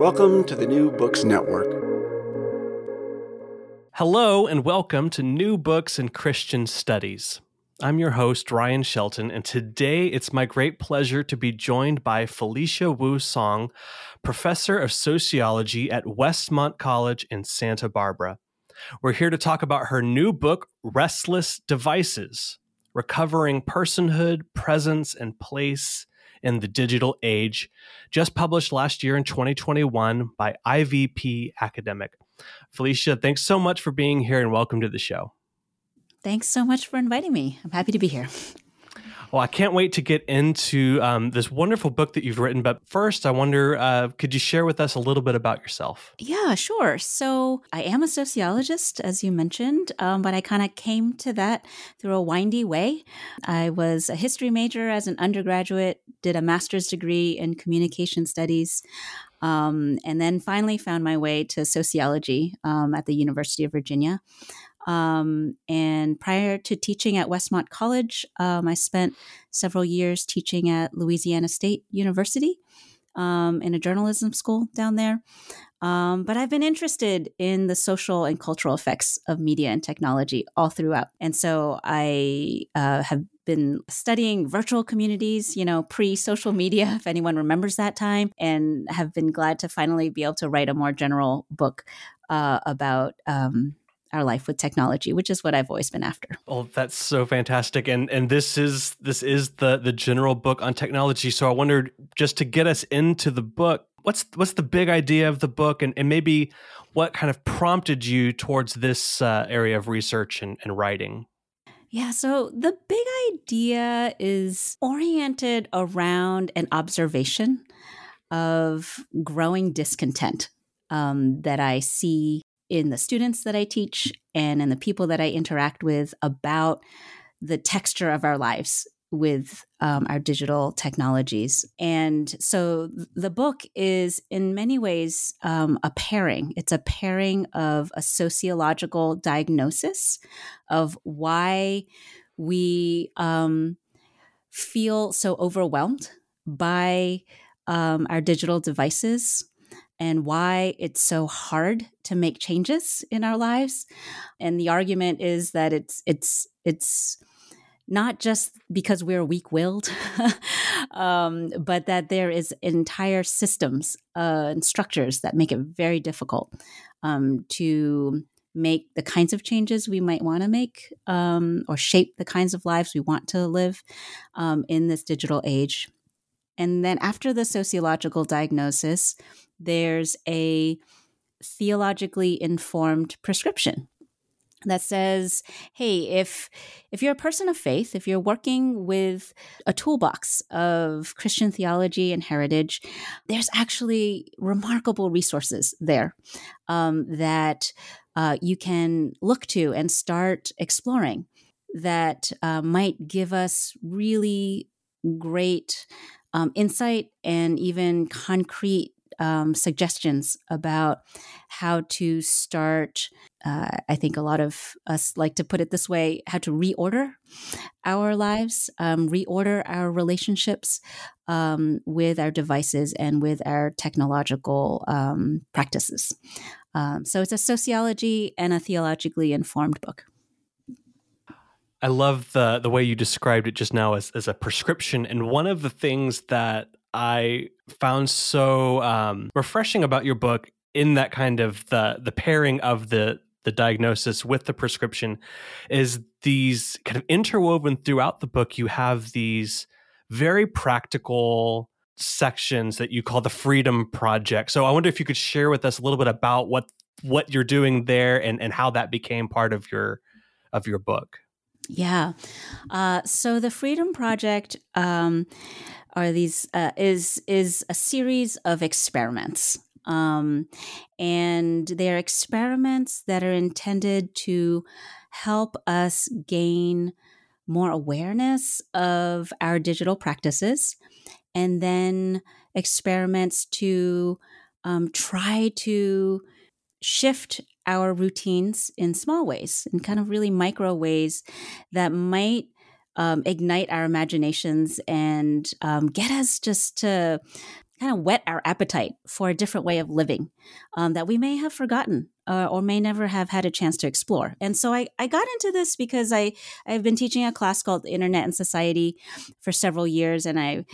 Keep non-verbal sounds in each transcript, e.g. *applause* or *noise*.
Welcome to the New Books Network. Hello, and welcome to New Books in Christian Studies. I'm your host, Ryan Shelton, and today it's my great pleasure to be joined by Felicia Wu Song, professor of sociology at Westmont College in Santa Barbara. We're here to talk about her new book, Restless Devices Recovering Personhood, Presence, and Place in the Digital Age, just published last year in 2021 by IVP Academic. Felicia, thanks so much for being here and welcome to the show. Thanks so much for inviting me. I'm happy to be here. Well, I can't wait to get into um, this wonderful book that you've written. But first, I wonder uh, could you share with us a little bit about yourself? Yeah, sure. So, I am a sociologist, as you mentioned, um, but I kind of came to that through a windy way. I was a history major as an undergraduate, did a master's degree in communication studies. Um, and then finally found my way to sociology um, at the University of Virginia. Um, and prior to teaching at Westmont College, um, I spent several years teaching at Louisiana State University um, in a journalism school down there. Um, but I've been interested in the social and cultural effects of media and technology all throughout. And so I uh, have been studying virtual communities, you know, pre social media, *laughs* if anyone remembers that time, and have been glad to finally be able to write a more general book uh, about um, our life with technology, which is what I've always been after. Oh, that's so fantastic. And and this is this is the the general book on technology. So I wondered just to get us into the book, what's what's the big idea of the book and, and maybe what kind of prompted you towards this uh, area of research and, and writing? Yeah, so the big idea is oriented around an observation of growing discontent um, that I see in the students that I teach and in the people that I interact with about the texture of our lives with um, our digital technologies. And so the book is, in many ways, um, a pairing. It's a pairing of a sociological diagnosis of why we um, feel so overwhelmed by um, our digital devices and why it's so hard to make changes in our lives. And the argument is that it's it's it's not just because we're weak-willed, *laughs* um, but that there is entire systems uh, and structures that make it very difficult um, to make the kinds of changes we might want to make um, or shape the kinds of lives we want to live um, in this digital age. And then after the sociological diagnosis, there's a theologically informed prescription that says hey if if you're a person of faith if you're working with a toolbox of christian theology and heritage there's actually remarkable resources there um, that uh, you can look to and start exploring that uh, might give us really great um, insight and even concrete um, suggestions about how to start. Uh, I think a lot of us like to put it this way how to reorder our lives, um, reorder our relationships um, with our devices and with our technological um, practices. Um, so it's a sociology and a theologically informed book. I love the the way you described it just now as, as a prescription. And one of the things that I found so um, refreshing about your book in that kind of the the pairing of the the diagnosis with the prescription is these kind of interwoven throughout the book you have these very practical sections that you call the freedom project. So i wonder if you could share with us a little bit about what what you're doing there and and how that became part of your of your book. Yeah. Uh, so the freedom project um, are these uh, is is a series of experiments. Um, and they're experiments that are intended to help us gain more awareness of our digital practices and then experiments to um, try to shift our routines in small ways, in kind of really micro ways that might um, ignite our imaginations and um, get us just to kind of whet our appetite for a different way of living um, that we may have forgotten uh, or may never have had a chance to explore. And so I, I got into this because I, I've been teaching a class called Internet and Society for several years. And I,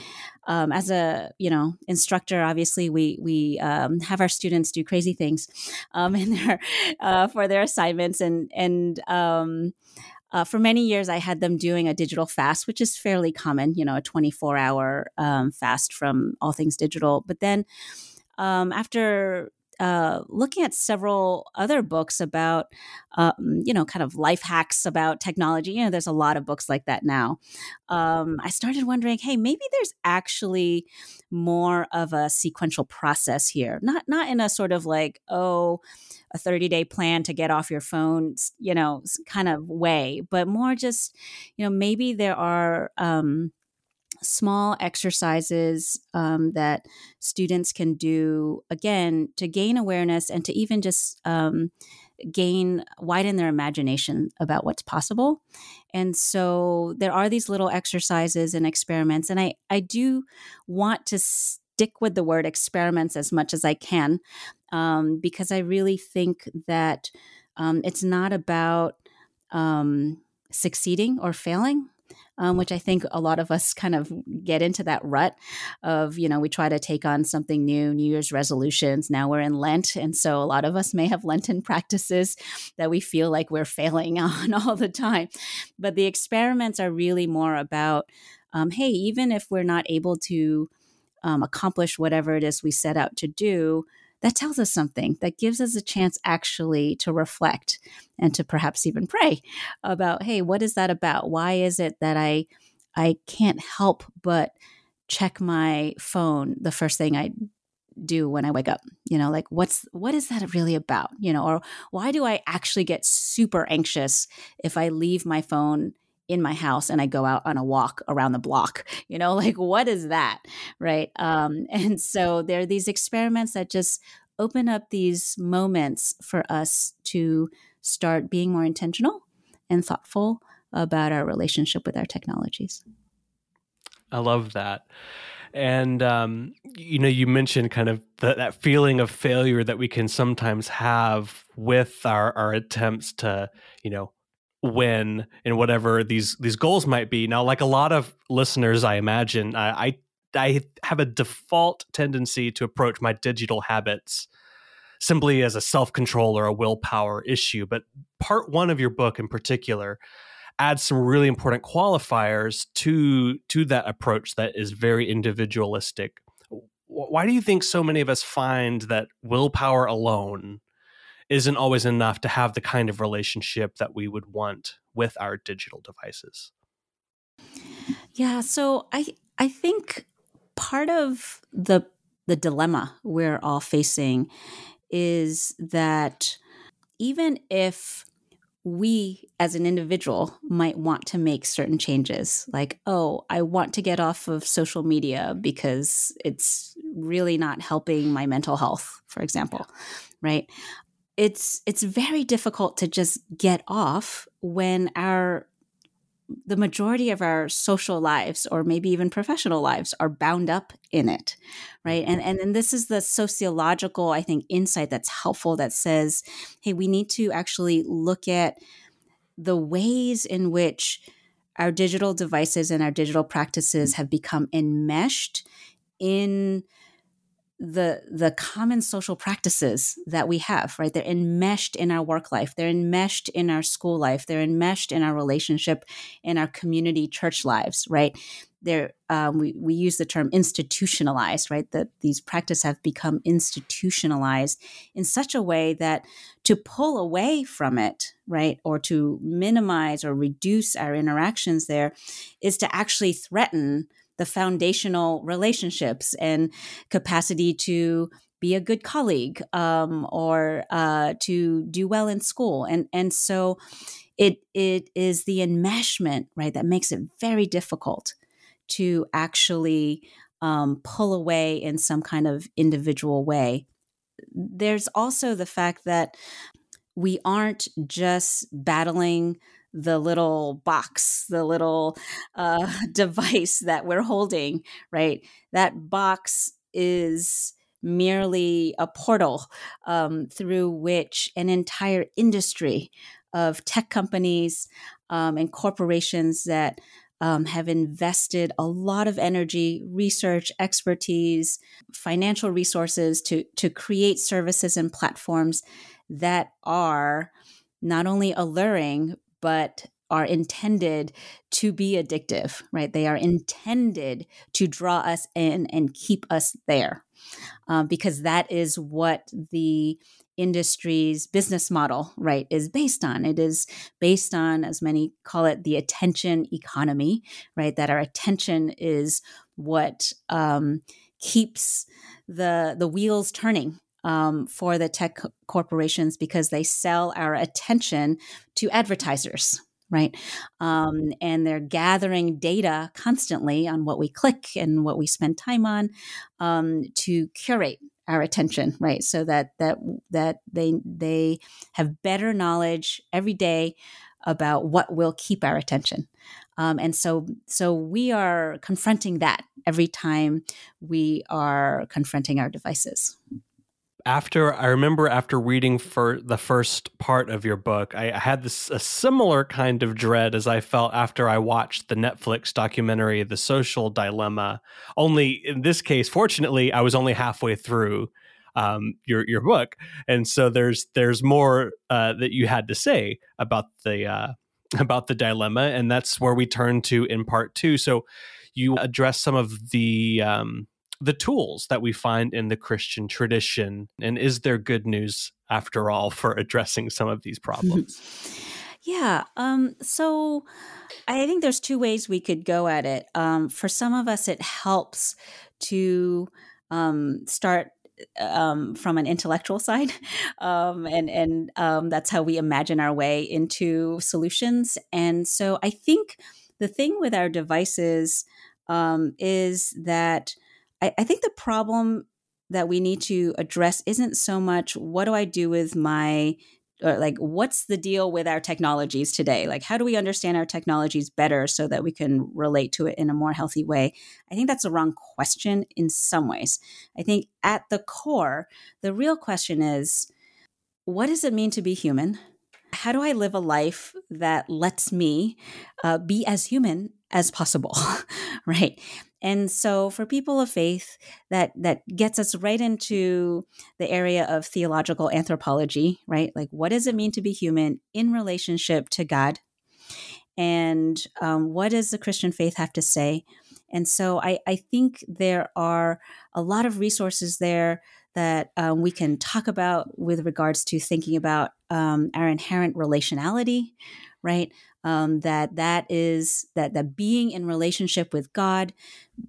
um, as a, you know, instructor, obviously we, we um, have our students do crazy things um, *laughs* in their, uh, for their assignments. And, and, um, uh, for many years, I had them doing a digital fast, which is fairly common, you know, a 24 hour um, fast from all things digital. But then um, after uh, looking at several other books about, um, you know, kind of life hacks about technology. You know, there's a lot of books like that now. Um, I started wondering, hey, maybe there's actually more of a sequential process here. Not not in a sort of like, oh, a 30 day plan to get off your phone, you know, kind of way, but more just, you know, maybe there are. Um, small exercises um, that students can do again to gain awareness and to even just um, gain widen their imagination about what's possible and so there are these little exercises and experiments and i i do want to stick with the word experiments as much as i can um, because i really think that um, it's not about um, succeeding or failing um, which I think a lot of us kind of get into that rut of, you know, we try to take on something new, New Year's resolutions. Now we're in Lent. And so a lot of us may have Lenten practices that we feel like we're failing *laughs* on all the time. But the experiments are really more about, um, hey, even if we're not able to um, accomplish whatever it is we set out to do, that tells us something that gives us a chance actually to reflect and to perhaps even pray about hey what is that about? Why is it that i i can't help but check my phone the first thing i do when i wake up? You know like what's what is that really about? You know or why do i actually get super anxious if i leave my phone in my house and I go out on a walk around the block. *laughs* You know, like what is that? Right. Um, *laughs* and so there are these experiments that just open up these moments for us to start being more intentional and thoughtful about our relationship with our technologies. I love that. And um, you know, you mentioned kind of the, that feeling of failure that we can sometimes have with our our attempts to, you know, win and whatever these these goals might be. Now, like a lot of listeners, I imagine, I, I, I have a default tendency to approach my digital habits simply as a self control or a willpower issue. But part one of your book in particular adds some really important qualifiers to to that approach that is very individualistic. Why do you think so many of us find that willpower alone isn't always enough to have the kind of relationship that we would want with our digital devices. Yeah, so I I think part of the the dilemma we're all facing is that even if we as an individual might want to make certain changes like oh i want to get off of social media because it's really not helping my mental health for example right it's it's very difficult to just get off when our the majority of our social lives or maybe even professional lives are bound up in it right? And and, and this is the sociological i think insight that's helpful that says hey we need to actually look at the ways in which our digital devices and our digital practices mm. have become enmeshed in the the common social practices that we have right? They're enmeshed in our work life. They're enmeshed in our school life. They're enmeshed in our relationship in our community church lives right? They're um, we, we use the term institutionalized right? That these practices have become institutionalized in such a way that to pull away from it right or to minimize or reduce our interactions there is to actually threaten the foundational relationships and capacity to be a good colleague um, or uh, to do well in school. And, and so it, it is the enmeshment, right, that makes it very difficult to actually um, pull away in some kind of individual way. There's also the fact that we aren't just battling the little box, the little uh, *laughs* device that we're holding, right? That box is merely a portal um, through which an entire industry of tech companies um, and corporations that um, have invested a lot of energy, research, expertise, financial resources to to create services and platforms that are not only alluring but are intended to be addictive, right? They are intended to draw us in and keep us there, um, because that is what the industry's business model, right, is based on. It is based on, as many call it, the attention economy, right? That our attention is what um, keeps the the wheels turning um, for the tech corporations because they sell our attention to advertisers, right? Um, and they're gathering data constantly on what we click and what we spend time on um, to curate our attention, right? So that that that they they have better knowledge every day about what will keep our attention. Um, and so so we are confronting that every time we are confronting our devices after I remember after reading for the first part of your book, I, had this a similar kind of dread as I felt after I watched the Netflix documentary The Social Dilemma. Only in this case, fortunately, I was only halfway through um, your your book, and so there's there's more uh, that you had to say about the uh, *laughs* about the dilemma, and that's where we turn to in part two. So you address some of the um, the tools that we find in the Christian tradition? And is there good news after all for addressing some of these problems? *laughs* yeah. Um, so I think there's two ways we could go at it. Um, for some of us, it helps to um, start um, from an intellectual side, *laughs* um, and and um, that's how we imagine our way into solutions. And so I think the thing with our devices um, is that I, I think the problem that we need to address isn't so much what do I do with my or like what's the deal with our technologies today? Like how do we understand our technologies better so that we can relate to it in a more healthy way? I think that's a wrong question in some ways. I think at the core the real question is what does it mean to be human? How do i live a life that lets me uh, be as human as possible? *laughs* Right and so for people of faith, that that gets us right into the area of theological anthropology, right? Like what does it mean to be human in relationship to God? And um, what does the Christian faith have to say? And so I, I think there are a lot of resources there that um, we can talk about with regards to thinking about um, our inherent relationality, right? um, that that is that that being in relationship with God,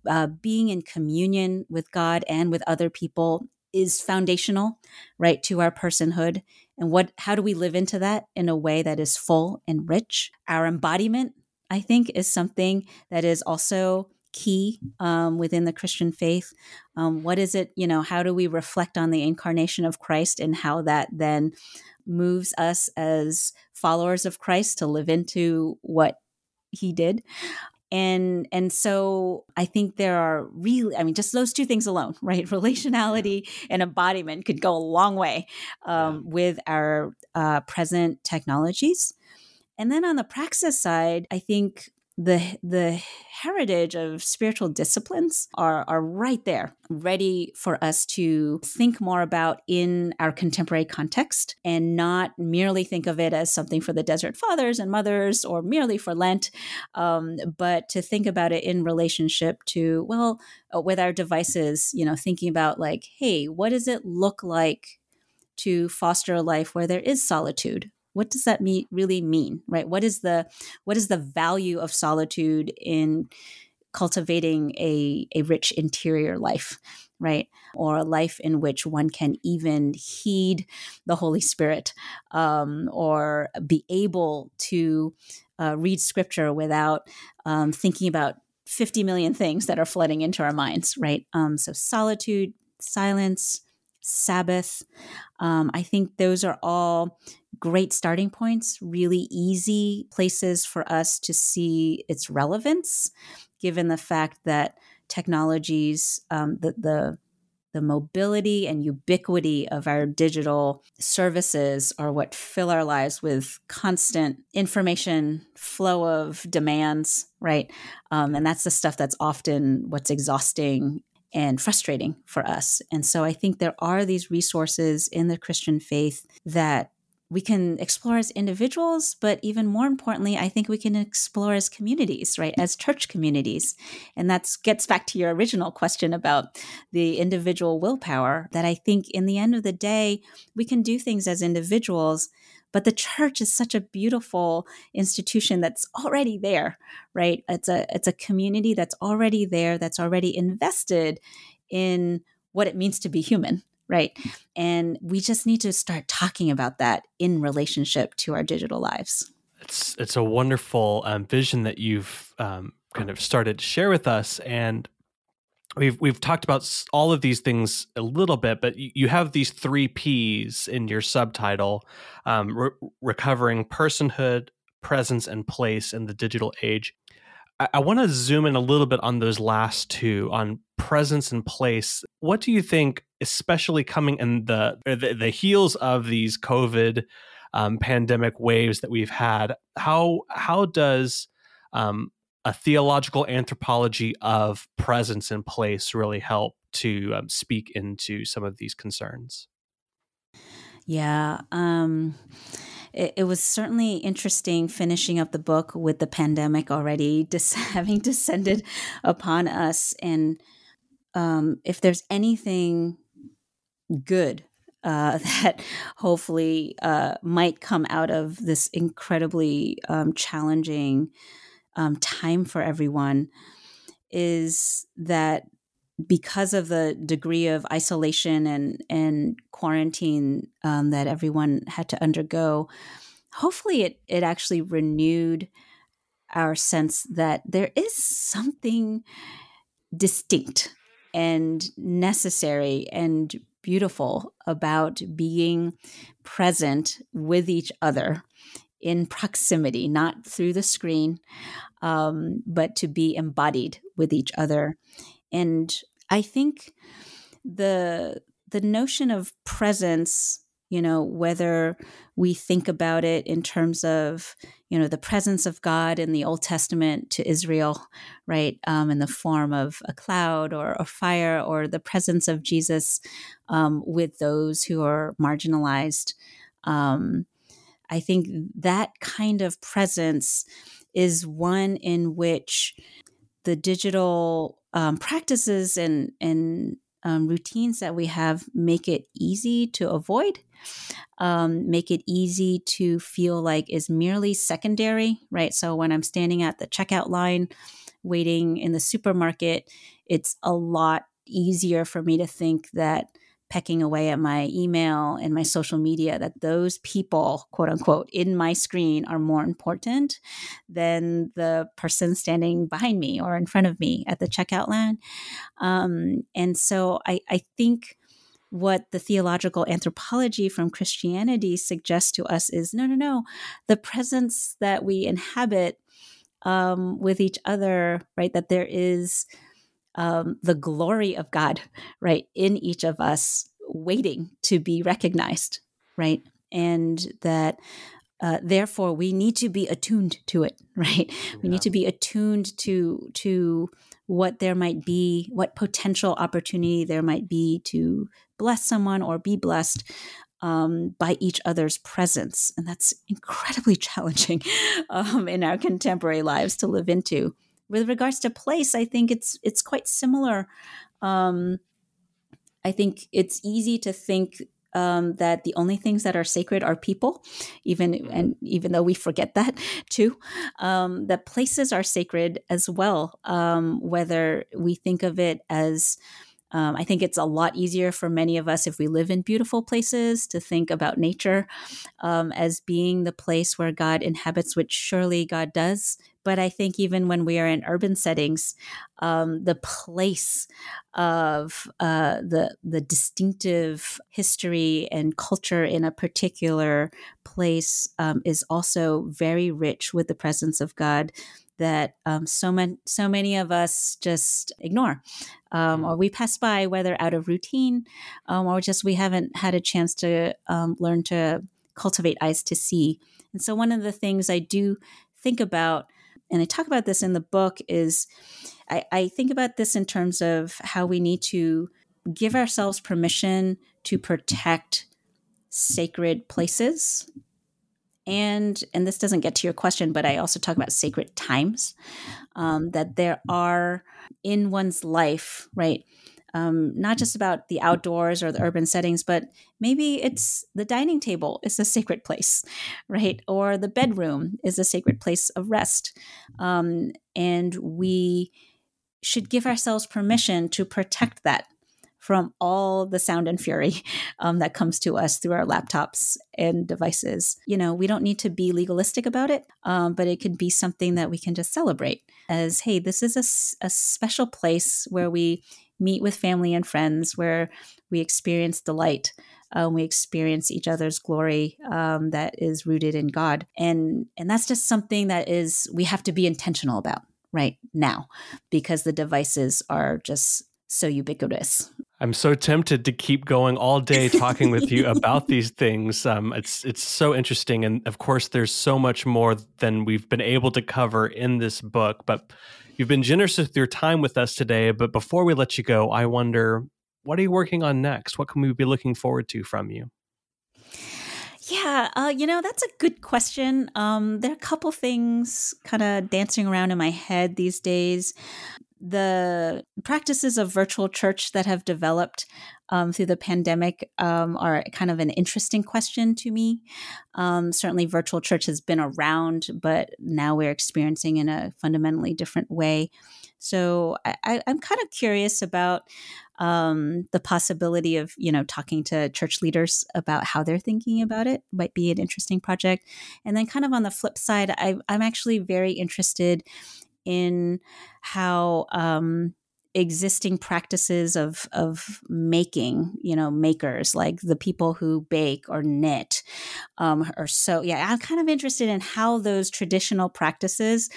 uh, being in communion with God and with other people is foundational, right, to our personhood. And what how do we live into that in a way that is full and rich? Our embodiment, I think, is something that is also key um, within the Christian faith. Um, what is it? You know, how do we reflect on the incarnation of Christ and how that then moves us as followers of Christ to live into what he did. And and so i think there are really i mean just those two things alone *laughs* right? Relationality and embodiment could go a long way um, yeah. with our uh, present technologies. And then on the praxis side i think the the heritage of spiritual disciplines are are right there ready for us to think more about in our contemporary context and not merely think of it as something for the desert fathers and mothers or merely for lent um, but to think about it in relationship to well uh, with our devices you know thinking about like hey what does it look like to foster a life where there is solitude what does that mean really mean right what is the what is the value of solitude in cultivating a, a rich interior life right? Or a life in which one can even heed the Holy Spirit um, or be able to uh, read scripture without um, thinking about 50 million things that are flooding into our minds, right? Um, so, solitude, silence, Sabbath. Um, I think those are all great starting points, really easy places for us to see its relevance, given the fact that technologies, um, the, the the mobility and ubiquity of our digital services are what fill our lives with constant information flow of demands right? Um, and that's the stuff that's often what's exhausting and frustrating for us. And so i think there are these resources in the christian faith that we can explore as individuals, but even more importantly, I think we can explore as communities, right? As church communities. And that gets back to your original question about the individual willpower that I think in the end of the day, we can do things as individuals. But the church is such a beautiful institution that's already there, right? It's a it's a community that's already there, that's already invested in what it means to be human, right? And we just need to start talking about that in relationship to our digital lives. It's it's a wonderful um, vision that you've um, kind of started to share with us, and we've we've talked about all of these things a little bit, but you have these three P's in your subtitle: um, re- recovering personhood, presence, and place in the digital age. I, I want to zoom in a little bit on those last two, on presence and place. What do you think, especially coming in the the, the heels of these COVID um, pandemic waves that we've had? How how does um, a theological anthropology of presence and place really help to um, speak into some of these concerns? Yeah. Um, it, it, was certainly interesting finishing up the book with the pandemic already *laughs* having descended upon us. And um, if there's anything good uh, *laughs* that hopefully uh, might come out of this incredibly um, challenging um, time for everyone, is that because of the degree of isolation and and quarantine um, that everyone had to undergo, hopefully it it actually renewed our sense that there is something distinct and necessary and beautiful about being present with each other in proximity, not through the screen, um, but to be embodied with each other and I think the the notion of presence you know whether we think about it in terms of you know the presence of god in the old testament to israel right um, in the form of a cloud or a fire or the presence of jesus um, with those who are marginalized um, i think that kind of presence is one in which the digital um, practices and and um, routines that we have make it easy to avoid, um, make it easy to feel like is merely secondary, right? So when I'm standing at the checkout line, waiting in the supermarket, it's a lot easier for me to think that pecking away at my email and my social media that those people quote unquote in my screen are more important than the person standing behind me or in front of me at the checkout line. Um, and so I, I think what the theological anthropology from christianity suggests to us is no no no the presence that we inhabit um, with each other right that there is um, the glory of God, right, in each of us, waiting to be recognized, right? And that uh, therefore we need to be attuned to it, *laughs* right? Yeah. We need to be attuned to to what there might be, what potential opportunity there might be to bless someone or be blessed um, by each other's presence, and that's incredibly *laughs* challenging um, in our contemporary lives to live into with regards to place, I think it's it's quite similar. Um, I think it's easy to think um, that the only things that are sacred are people, even mm-hmm. and even though we forget that *laughs* too, um, that places are sacred as well. Um, whether we think of it as Um, I think it's a lot easier for many of us if we live in beautiful places to think about nature um, as being the place where God inhabits, which surely God does. But I think even when we are in urban settings, um, the place of uh, the the distinctive history and culture in a particular place um, is also very rich with the presence of God that um, so many so many of us just ignore, um, or we pass by, whether out of routine, um, or just we haven't had a chance to um, learn to cultivate eyes to see. And so, one of the things I do think about, and I talk about this in the book, is I, I think about this in terms of how we need to give ourselves permission to protect sacred places. And and this doesn't get to your question but i also talk about sacred times um, that there are in one's life right um, not just about the outdoors or the urban settings but maybe it's the dining table is a sacred place *laughs* right? Or the bedroom is a sacred place of rest. Um, and we should give ourselves permission to protect that from all the sound and fury um, that comes to us through our laptops and devices. You know, we don't need to be legalistic about it, um, but it can be something that we can just celebrate as, hey, this is a, a special place where we meet with family and friends, where we experience delight. Um, we experience each other's glory um, that is rooted in God, and and that's just something that is we have to be intentional about right now because the devices are just so ubiquitous. I'm so tempted to keep going all day talking with you *laughs* about these things. Um, it's it's so interesting, and of course, there's so much more than we've been able to cover in this book. But you've been generous with your time with us today. But before we let you go, I wonder, what are you working on next? What can we be looking forward to from you? Yeah, uh, you know, that's a good question. Um, there are a couple things kind of dancing around in my head these days the practices of virtual church that have developed um, through the pandemic um, are kind of an interesting question to me. Um, certainly, virtual church has been around, but now we're experiencing in a fundamentally different way. So I, am kind of curious about um, the possibility of you know talking to church leaders about how they're thinking about it. Might be an interesting project. And then, kind of on the flip side, I, I'm actually very interested in how um, existing practices of of making, you know, makers like the people who bake or knit, um, or so. Yeah, I'm kind of interested in how those traditional practices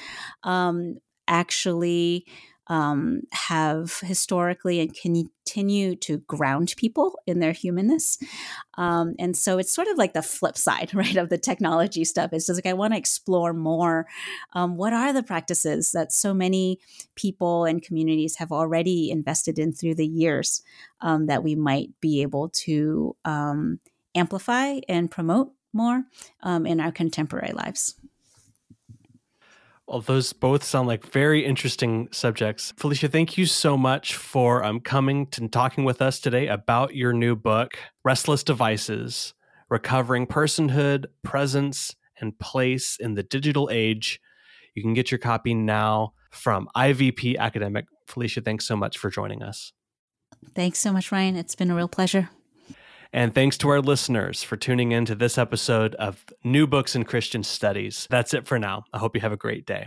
um, actually um, have historically and continue to ground people in their humanness. Um, and so it's sort of like the flip side, *laughs* right, of the technology stuff. It's just like I want to explore more. Um, what are the practices that so many people and communities have already invested in through the years um, that we might be able to um, amplify and promote more um, in our contemporary lives? Well, those both sound like very interesting subjects. Felicia, thank you so much for um, coming and talking with us today about your new book, Restless Devices Recovering Personhood, Presence, and Place in the Digital Age. You can get your copy now from IVP Academic. Felicia, thanks so much for joining us. Thanks so much, Ryan. It's been a real pleasure. And thanks to our listeners for tuning in to this episode of New Books in Christian Studies. That's it for now. I hope you have a great day.